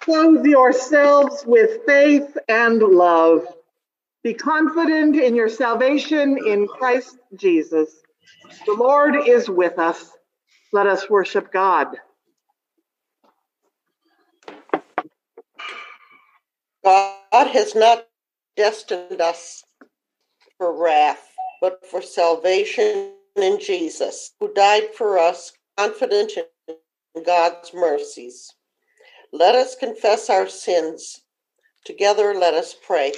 Clothe yourselves with faith and love. Be confident in your salvation in Christ Jesus. The Lord is with us. Let us worship God. God has not destined us for wrath, but for salvation in Jesus, who died for us, confident in God's mercies. Let us confess our sins. Together, let us pray.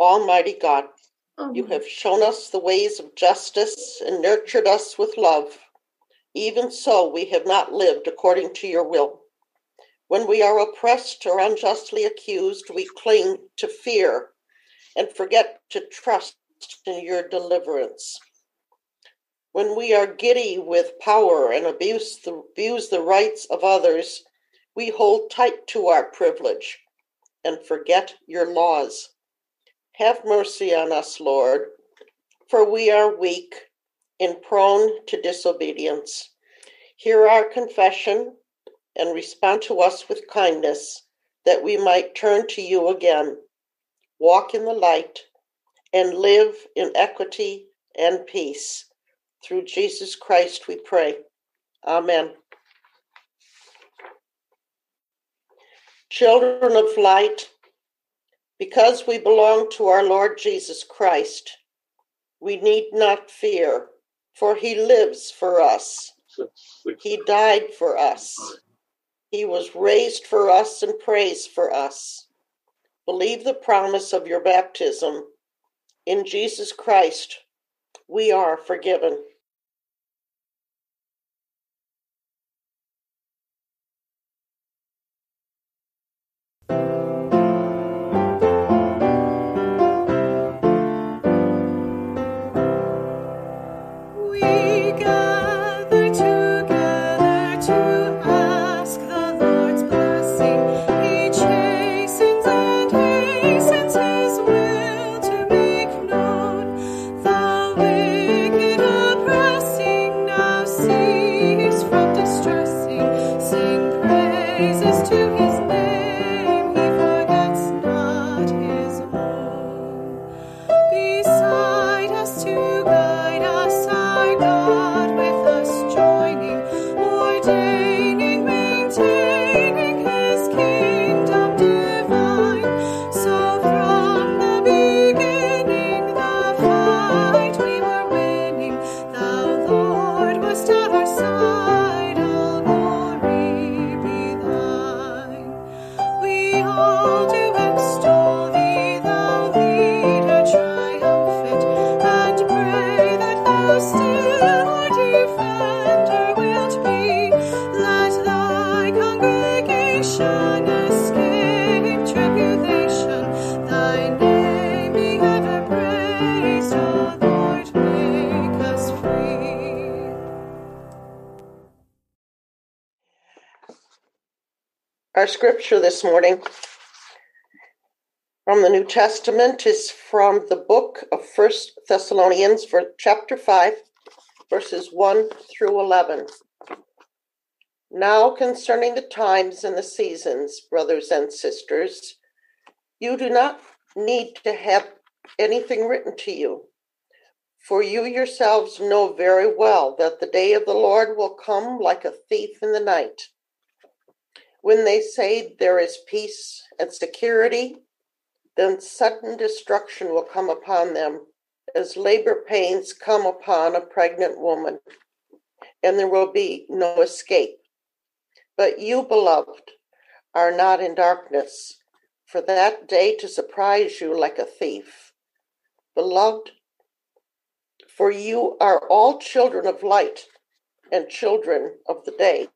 Almighty God, you have shown us the ways of justice and nurtured us with love. Even so, we have not lived according to your will. When we are oppressed or unjustly accused, we cling to fear and forget to trust in your deliverance. When we are giddy with power and abuse the, abuse the rights of others, we hold tight to our privilege and forget your laws. Have mercy on us, Lord, for we are weak and prone to disobedience. Hear our confession and respond to us with kindness, that we might turn to you again, walk in the light, and live in equity and peace. Through Jesus Christ we pray. Amen. Children of light, because we belong to our Lord Jesus Christ, we need not fear, for he lives for us. He died for us. He was raised for us and prays for us. Believe the promise of your baptism. In Jesus Christ, we are forgiven. Our scripture this morning from the New Testament is from the book of First Thessalonians, chapter 5, verses 1 through 11. Now, concerning the times and the seasons, brothers and sisters, you do not need to have anything written to you, for you yourselves know very well that the day of the Lord will come like a thief in the night. When they say there is peace and security, then sudden destruction will come upon them as labor pains come upon a pregnant woman, and there will be no escape. But you, beloved, are not in darkness, for that day to surprise you like a thief. Beloved, for you are all children of light and children of the day.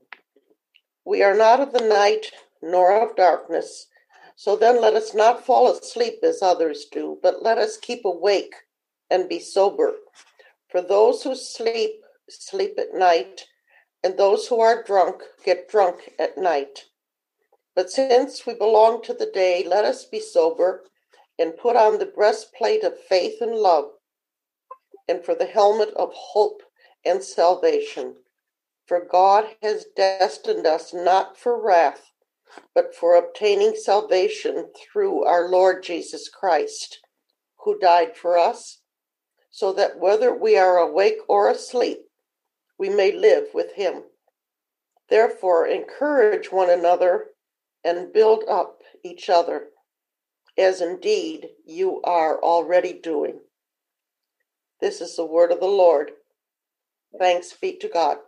We are not of the night nor of darkness. So then let us not fall asleep as others do, but let us keep awake and be sober. For those who sleep, sleep at night, and those who are drunk get drunk at night. But since we belong to the day, let us be sober and put on the breastplate of faith and love, and for the helmet of hope and salvation. For God has destined us not for wrath, but for obtaining salvation through our Lord Jesus Christ, who died for us, so that whether we are awake or asleep, we may live with him. Therefore, encourage one another and build up each other, as indeed you are already doing. This is the word of the Lord. Thanks be to God.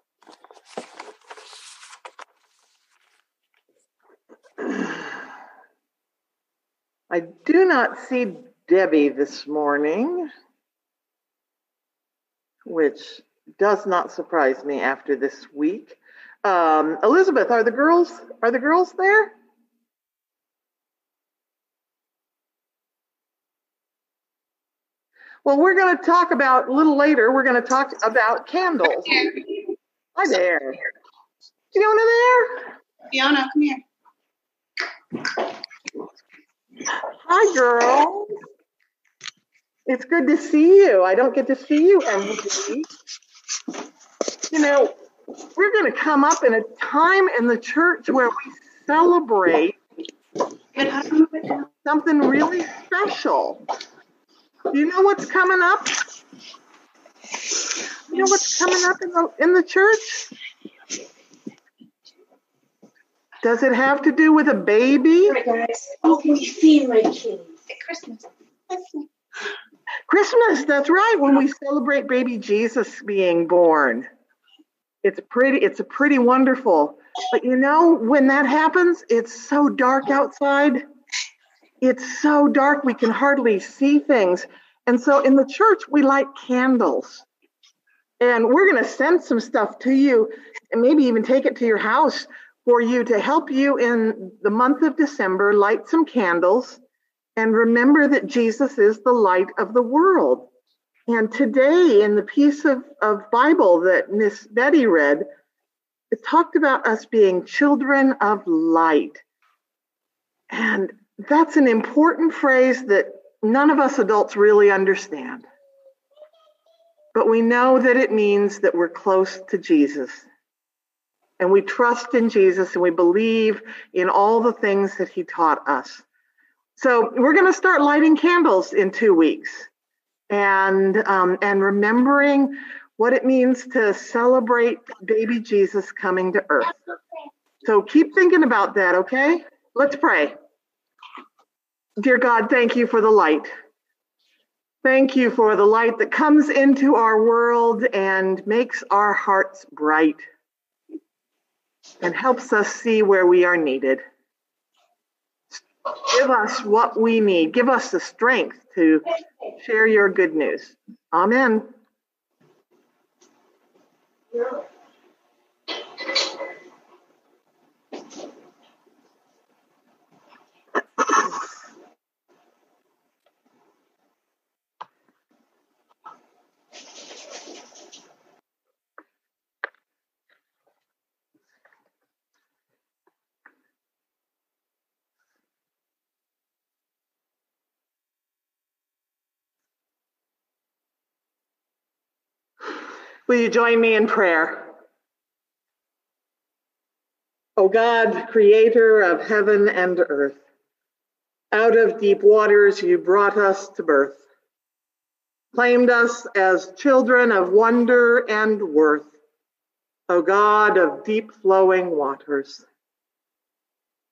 I do not see Debbie this morning, which does not surprise me after this week. Um, Elizabeth, are the girls are the girls there? Well, we're going to talk about a little later. We're going to talk about candles. Hi there, Fiona. There, Fiona, come here. Hi, girl. It's good to see you. I don't get to see you every week. You know, we're going to come up in a time in the church where we celebrate something really special. You know what's coming up? You know what's coming up in the in the church? Does it have to do with a baby? Right, guys. Oh, can you see my kitties? At Christmas. Christmas, that's right, when we celebrate baby Jesus being born. It's pretty it's a pretty wonderful. But you know, when that happens, it's so dark outside. It's so dark we can hardly see things. And so in the church we light candles. And we're going to send some stuff to you and maybe even take it to your house for you to help you in the month of December light some candles and remember that Jesus is the light of the world. And today, in the piece of, of Bible that Miss Betty read, it talked about us being children of light. And that's an important phrase that none of us adults really understand. But we know that it means that we're close to Jesus. And we trust in Jesus and we believe in all the things that he taught us. So we're going to start lighting candles in two weeks and, um, and remembering what it means to celebrate baby Jesus coming to earth. So keep thinking about that, okay? Let's pray. Dear God, thank you for the light. Thank you for the light that comes into our world and makes our hearts bright and helps us see where we are needed. Give us what we need. Give us the strength to share your good news. Amen. Will you join me in prayer? O God, creator of heaven and earth, out of deep waters you brought us to birth, claimed us as children of wonder and worth, O God of deep flowing waters.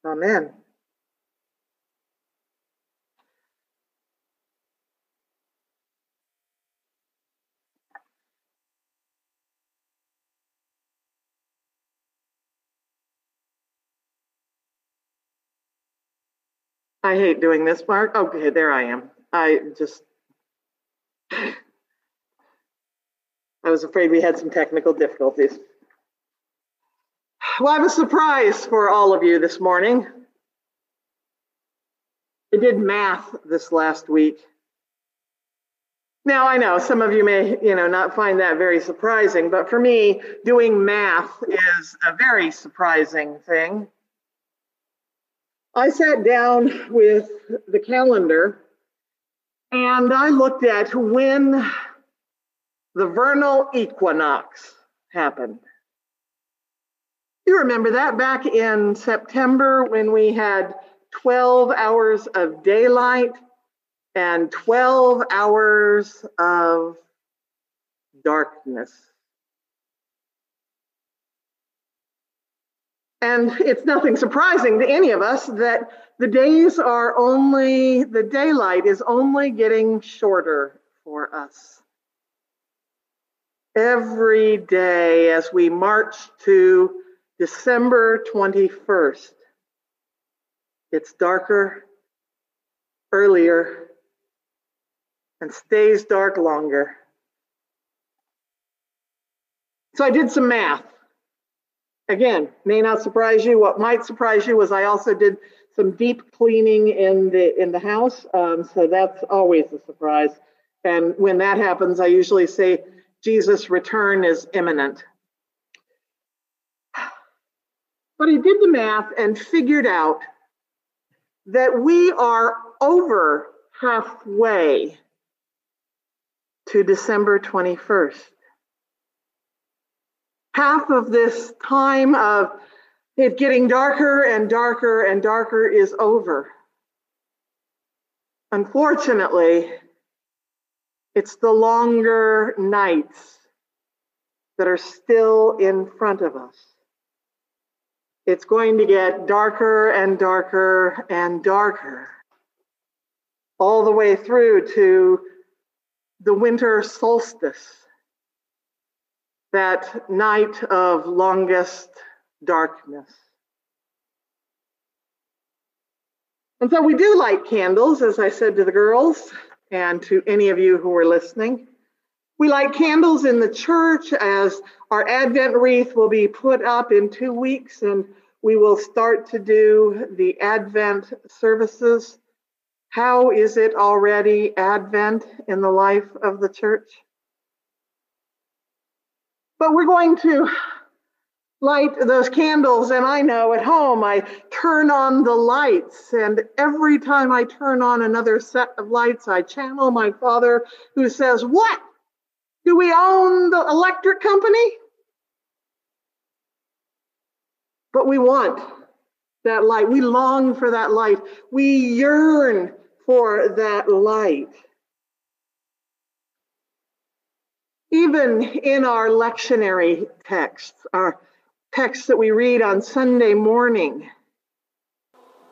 Amen. I hate doing this, Mark. Okay, there I am. I just, I was afraid we had some technical difficulties. Well, I have a surprise for all of you this morning. I did math this last week. Now, I know some of you may, you know, not find that very surprising, but for me, doing math is a very surprising thing. I sat down with the calendar and I looked at when the vernal equinox happened. You remember that back in September when we had 12 hours of daylight and 12 hours of darkness. And it's nothing surprising to any of us that the days are only, the daylight is only getting shorter for us. Every day as we march to December 21st, it's darker, earlier, and stays dark longer. So I did some math. Again, may not surprise you. What might surprise you was I also did some deep cleaning in the in the house. Um, so that's always a surprise. And when that happens, I usually say Jesus' return is imminent. But I did the math and figured out that we are over halfway to December 21st. Half of this time of it getting darker and darker and darker is over. Unfortunately, it's the longer nights that are still in front of us. It's going to get darker and darker and darker, all the way through to the winter solstice, that night of longest darkness. And so we do light candles, as I said to the girls and to any of you who are listening. We light candles in the church as our Advent wreath will be put up in two weeks, and we will start to do the Advent services. How is it already Advent in the life of the church? But we're going to light those candles, and I know at home I turn on the lights, and every time I turn on another set of lights, I channel my father who says, What? Do we own the electric company? But we want that light. We long for that light. We yearn for that light. Even in our lectionary texts, our texts that we read on Sunday morning,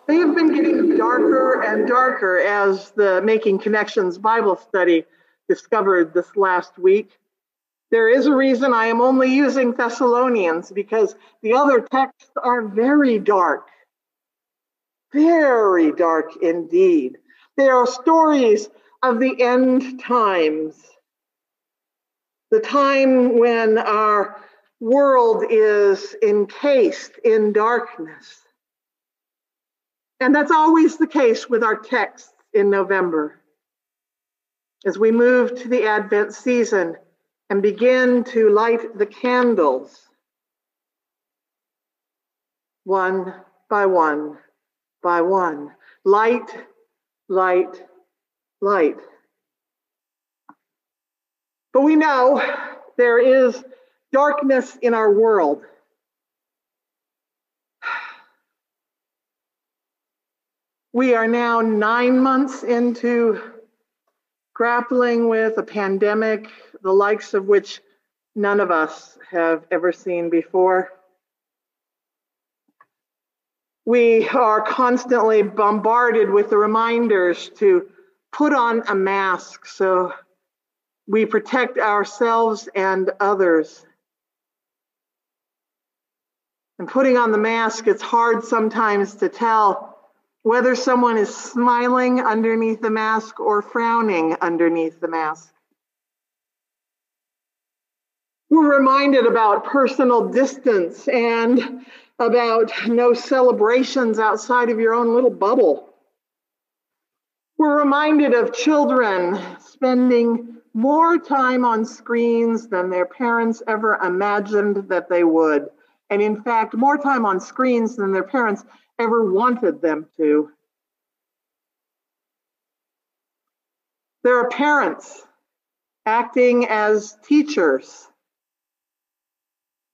they have been getting darker and darker as the Making Connections Bible study discovered this last week. There is a reason I am only using Thessalonians because the other texts are very dark. Very dark indeed. They are stories of the end times, the time when our world is encased in darkness. And that's always the case with our texts in November. As we move to the Advent season and begin to light the candles, one by one by one, light, light, light. But we know there is darkness in our world. We are now nine months into grappling with a pandemic, the likes of which none of us have ever seen before. We are constantly bombarded with the reminders to put on a mask so we protect ourselves and others. And putting on the mask, it's hard sometimes to tell whether someone is smiling underneath the mask or frowning underneath the mask. We're reminded about personal distance and about no celebrations outside of your own little bubble. We're reminded of children spending more time on screens than their parents ever imagined that they would. And in fact, more time on screens than their parents ever wanted them to. There are parents acting as teachers,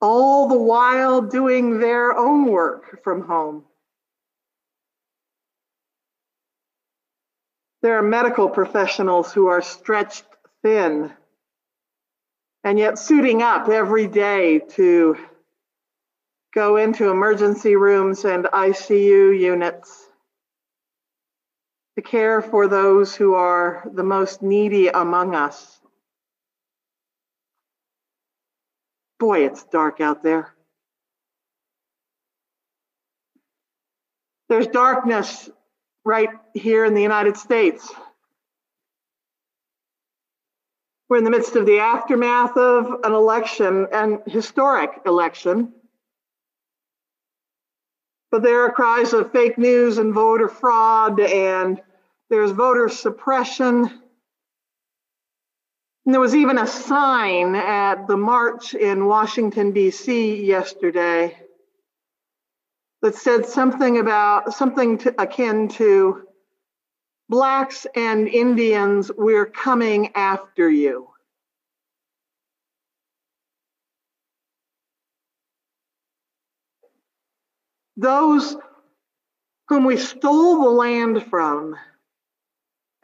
all the while doing their own work from home. There are medical professionals who are stretched thin and yet suiting up every day to go into emergency rooms and ICU units to care for those who are the most needy among us. Boy, it's dark out there. There's darkness right here in the United States. We're in the midst of the aftermath of an election, an historic election. But there are cries of fake news and voter fraud, and there's voter suppression. And there was even a sign at the march in Washington, D.C. yesterday that said something about something to, akin to Blacks and Indians, we're coming after you. Those whom we stole the land from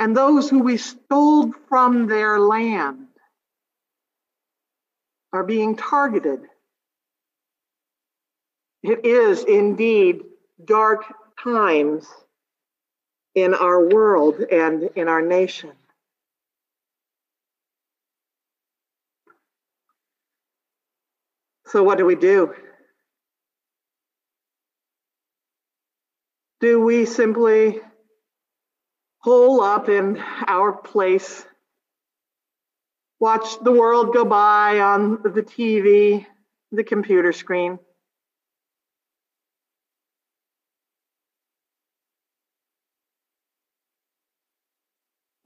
and those who we stole from their land are being targeted. It is indeed dark times in our world and in our nation. So, what do we do? Do we simply hole up in our place, watch the world go by on the TV, the computer screen.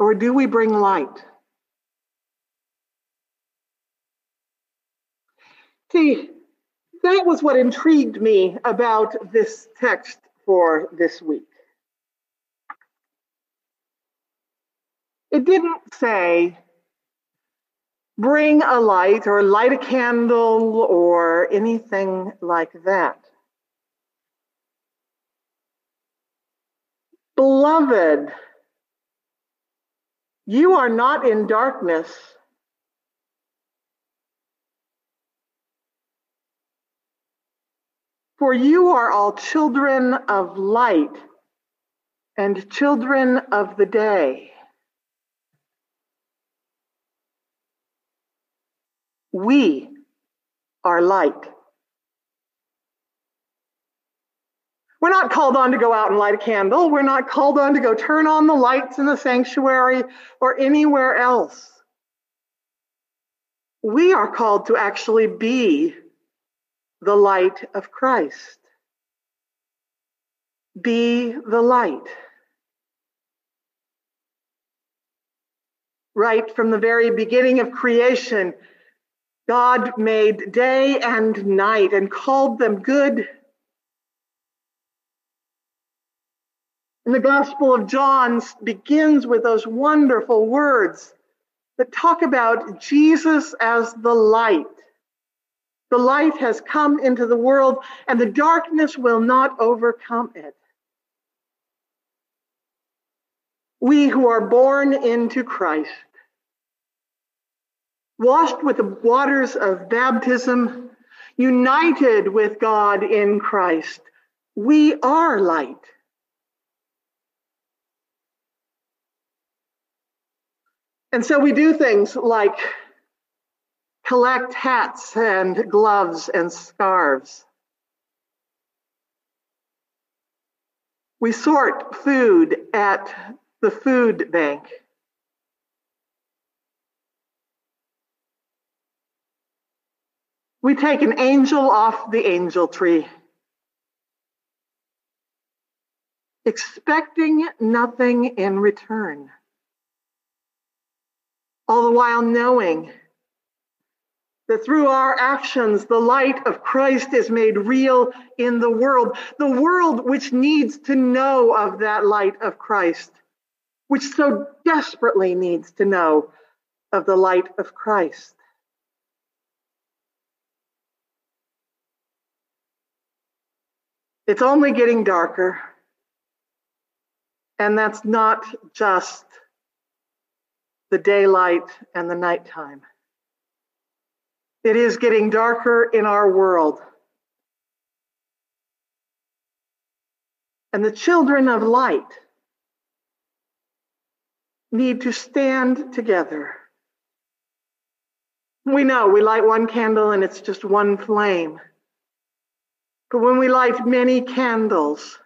Or do we bring light? See, that was what intrigued me about this text for this week. It didn't say, bring a light or light a candle or anything like that. Beloved, you are not in darkness. For you are all children of light and children of the day. We are light. We're not called on to go out and light a candle. We're not called on to go turn on the lights in the sanctuary or anywhere else. We are called to actually be the light of Christ. Be the light. Right from the very beginning of creation, God made day and night and called them good. And the Gospel of John begins with those wonderful words that talk about Jesus as the light. The light has come into the world, and the darkness will not overcome it. We who are born into Christ washed with the waters of baptism, united with God in Christ. We are light. And so we do things like collect hats and gloves and scarves. We sort food at the food bank. We take an angel off the angel tree, expecting nothing in return, all the while knowing that through our actions, the light of Christ is made real in the world, the world which needs to know of that light of Christ, which so desperately needs to know of the light of Christ. It's only getting darker, and that's not just the daylight and the nighttime. It is getting darker in our world. And the children of light need to stand together. We know we light one candle and it's just one flame. But when we light many candles,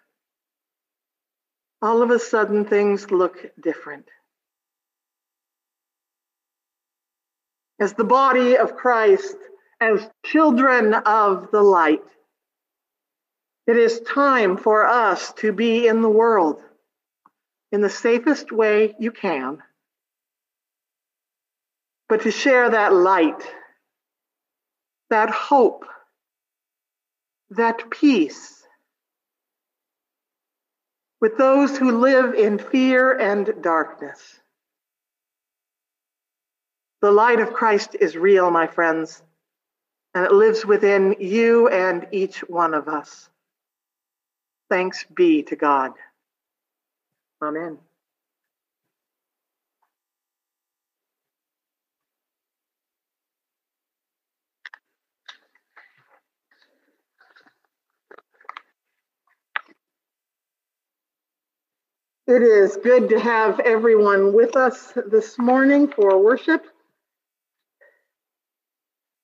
all of a sudden things look different. As the body of Christ, as children of the light, it is time for us to be in the world in the safest way you can, but to share that light, that hope, that peace with those who live in fear and darkness. The light of Christ is real, my friends, and it lives within you and each one of us. Thanks be to God. Amen. It is good to have everyone with us this morning for worship.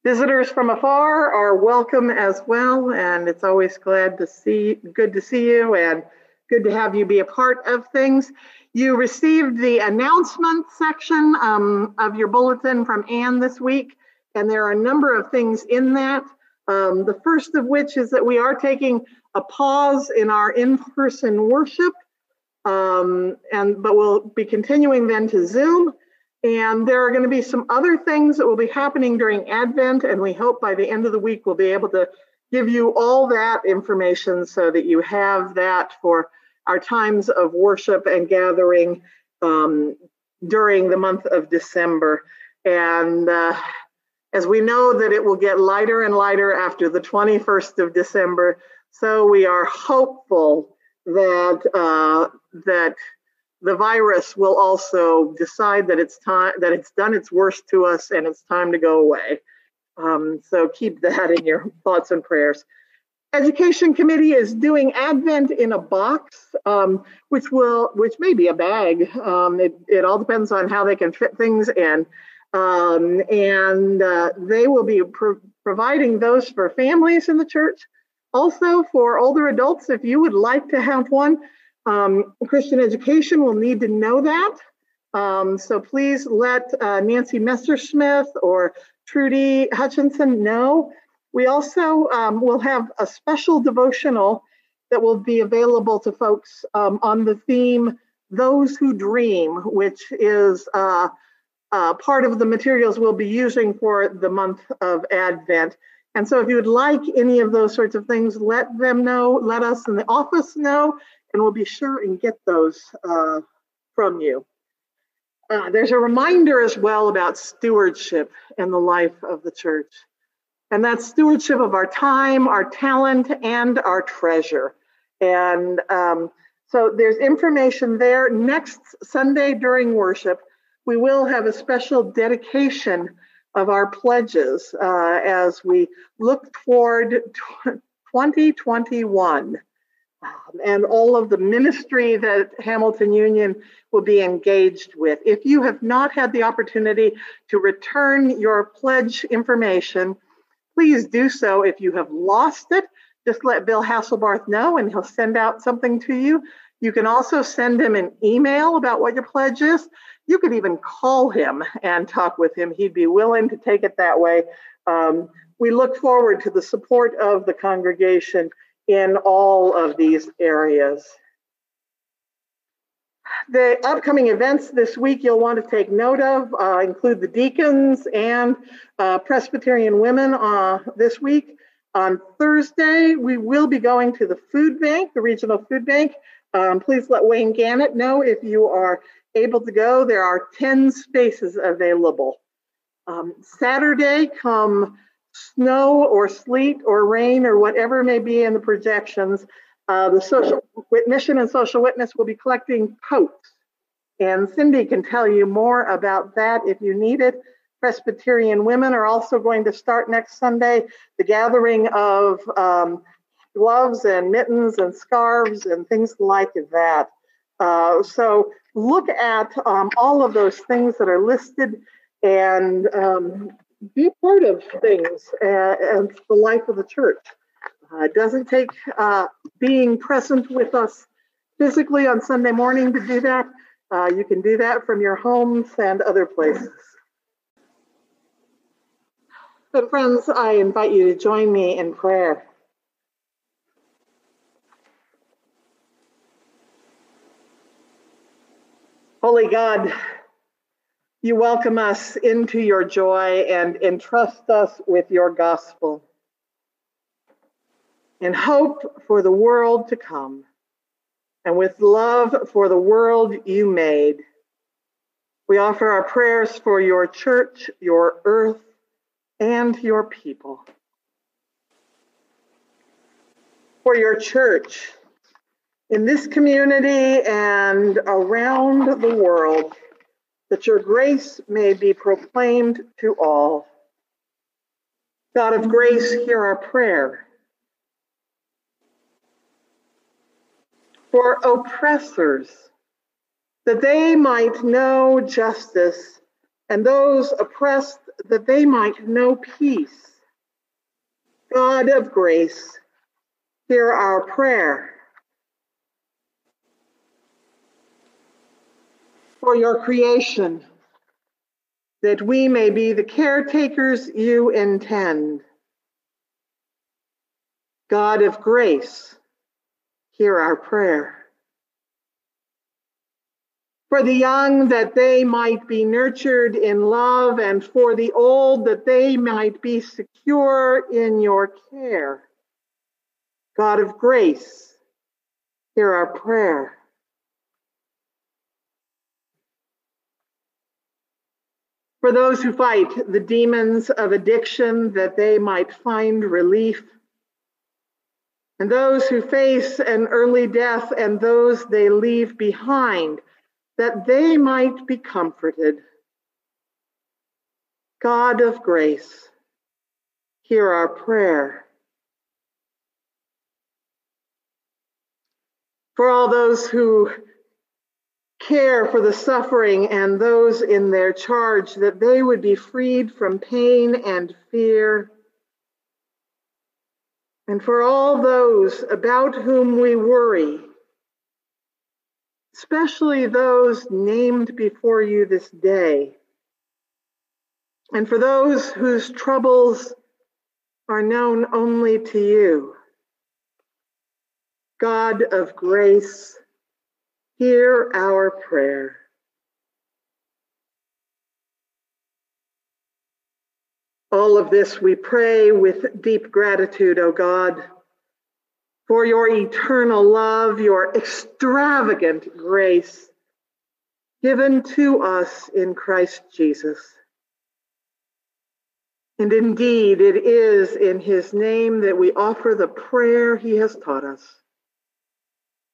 Visitors from afar are welcome as well, and it's always glad to see, good to see you, and good to have you be a part of things. You received the announcement section um, of your bulletin from Anne this week, and there are a number of things in that. Um, the first of which is that we are taking a pause in our in-person worship um, and but we'll be continuing then to Zoom. And there are going to be some other things that will be happening during Advent, and we hope by the end of the week we'll be able to give you all that information so that you have that for our times of worship and gathering um, during the month of December. And uh, as we know that it will get lighter and lighter after the 21st of December, so we are hopeful that uh, that the virus will also decide that it's time that it's done its worst to us and it's time to go away. Um, so keep that in your thoughts and prayers. Education committee is doing Advent in a box, um, which will which may be a bag. Um, it, it all depends on how they can fit things in. Um, and uh, they will be pro- providing those for families in the church also, for older adults, if you would like to have one, um, Christian education will need to know that. Um, so please let uh, Nancy Messersmith or Trudy Hutchinson know. We also um, will have a special devotional that will be available to folks um, on the theme Those Who Dream, which is uh, uh, part of the materials we'll be using for the month of Advent. And so if you would like any of those sorts of things, let them know, let us in the office know, and we'll be sure and get those uh, from you. Uh, there's a reminder as well about stewardship in the life of the church. And that's stewardship of our time, our talent, and our treasure. And um, so there's information there. Next Sunday during worship, we will have a special dedication of our pledges uh, as we look toward 2021 um, and all of the ministry that Hamilton Union will be engaged with. If you have not had the opportunity to return your pledge information, please do so. If you have lost it, just let Bill Hasselbarth know and he'll send out something to you. You can also send him an email about what your pledge is. You could even call him and talk with him. He'd be willing to take it that way. Um, we look forward to the support of the congregation in all of these areas. The upcoming events this week you'll want to take note of uh, include the deacons and uh, Presbyterian women uh, this week. On Thursday, we will be going to the food bank, the regional food bank. Um, please let Wayne Gannett know if you are able to go, there are 10 spaces available. Um, Saturday, come snow or sleet or rain or whatever may be in the projections, Uh, the social mission and social witness will be collecting coats, and Cindy can tell you more about that if you need it. Presbyterian women are also going to start next Sunday the gathering of um, gloves and mittens and scarves and things like that. Uh, so look at um, all of those things that are listed and um, be part of things uh, and the life of the church. Uh, it doesn't take uh, being present with us physically on Sunday morning to do that. Uh, you can do that from your homes and other places. But, friends, I invite you to join me in prayer. Holy God, you welcome us into your joy and entrust us with your gospel in hope for the world to come and with love for the world you made. We offer our prayers for your church, your earth, and your people. For your church, in this community and around the world, that your grace may be proclaimed to all. God of grace, hear our prayer. For oppressors, that they might know justice, and those oppressed, that they might know peace. God of grace, hear our prayer. For your creation, that we may be the caretakers you intend. God of grace, hear our prayer. For the young, that they might be nurtured in love, and for the old, that they might be secure in your care. God of grace, hear our prayer. For those who fight the demons of addiction that they might find relief, and those who face an early death and those they leave behind that they might be comforted. God of grace, hear our prayer. For all those who care for the suffering and those in their charge, that they would be freed from pain and fear. And for all those about whom we worry, especially those named before you this day, and for those whose troubles are known only to you. God of grace, Hear our prayer. All of this we pray with deep gratitude, O God, for your eternal love, your extravagant grace given to us in Christ Jesus. And indeed, it is in his name that we offer the prayer he has taught us.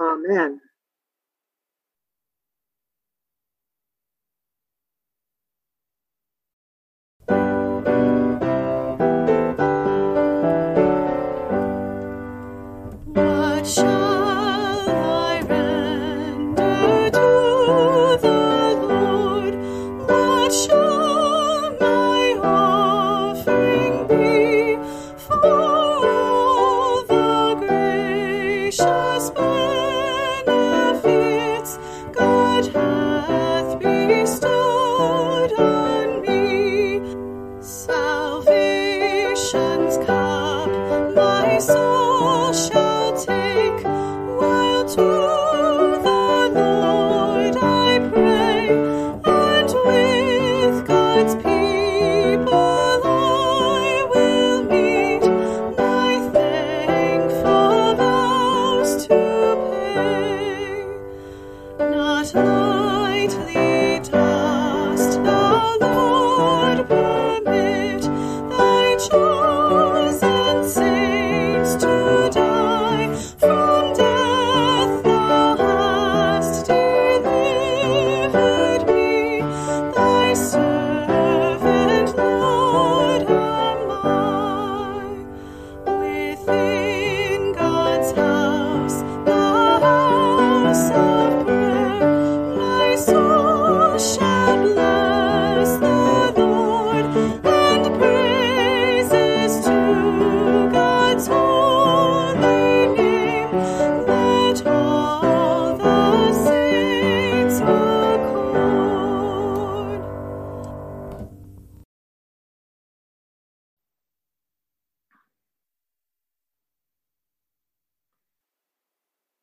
Amen.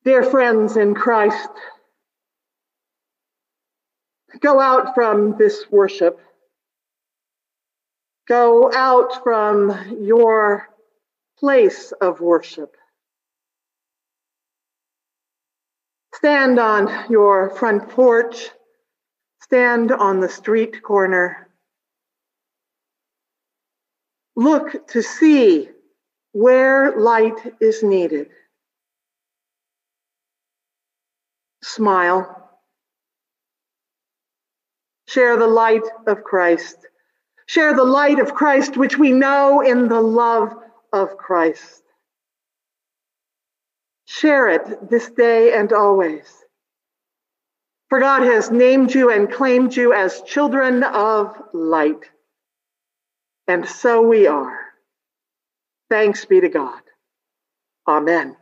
Dear friends in Christ, go out from this worship. Go out from your place of worship. Stand on your front porch. Stand on the street corner. Look to see where light is needed. Smile. Share the light of Christ. Share the light of Christ, which we know in the love of Christ. Share it this day and always. For God has named you and claimed you as children of light. And so we are. Thanks be to God. Amen.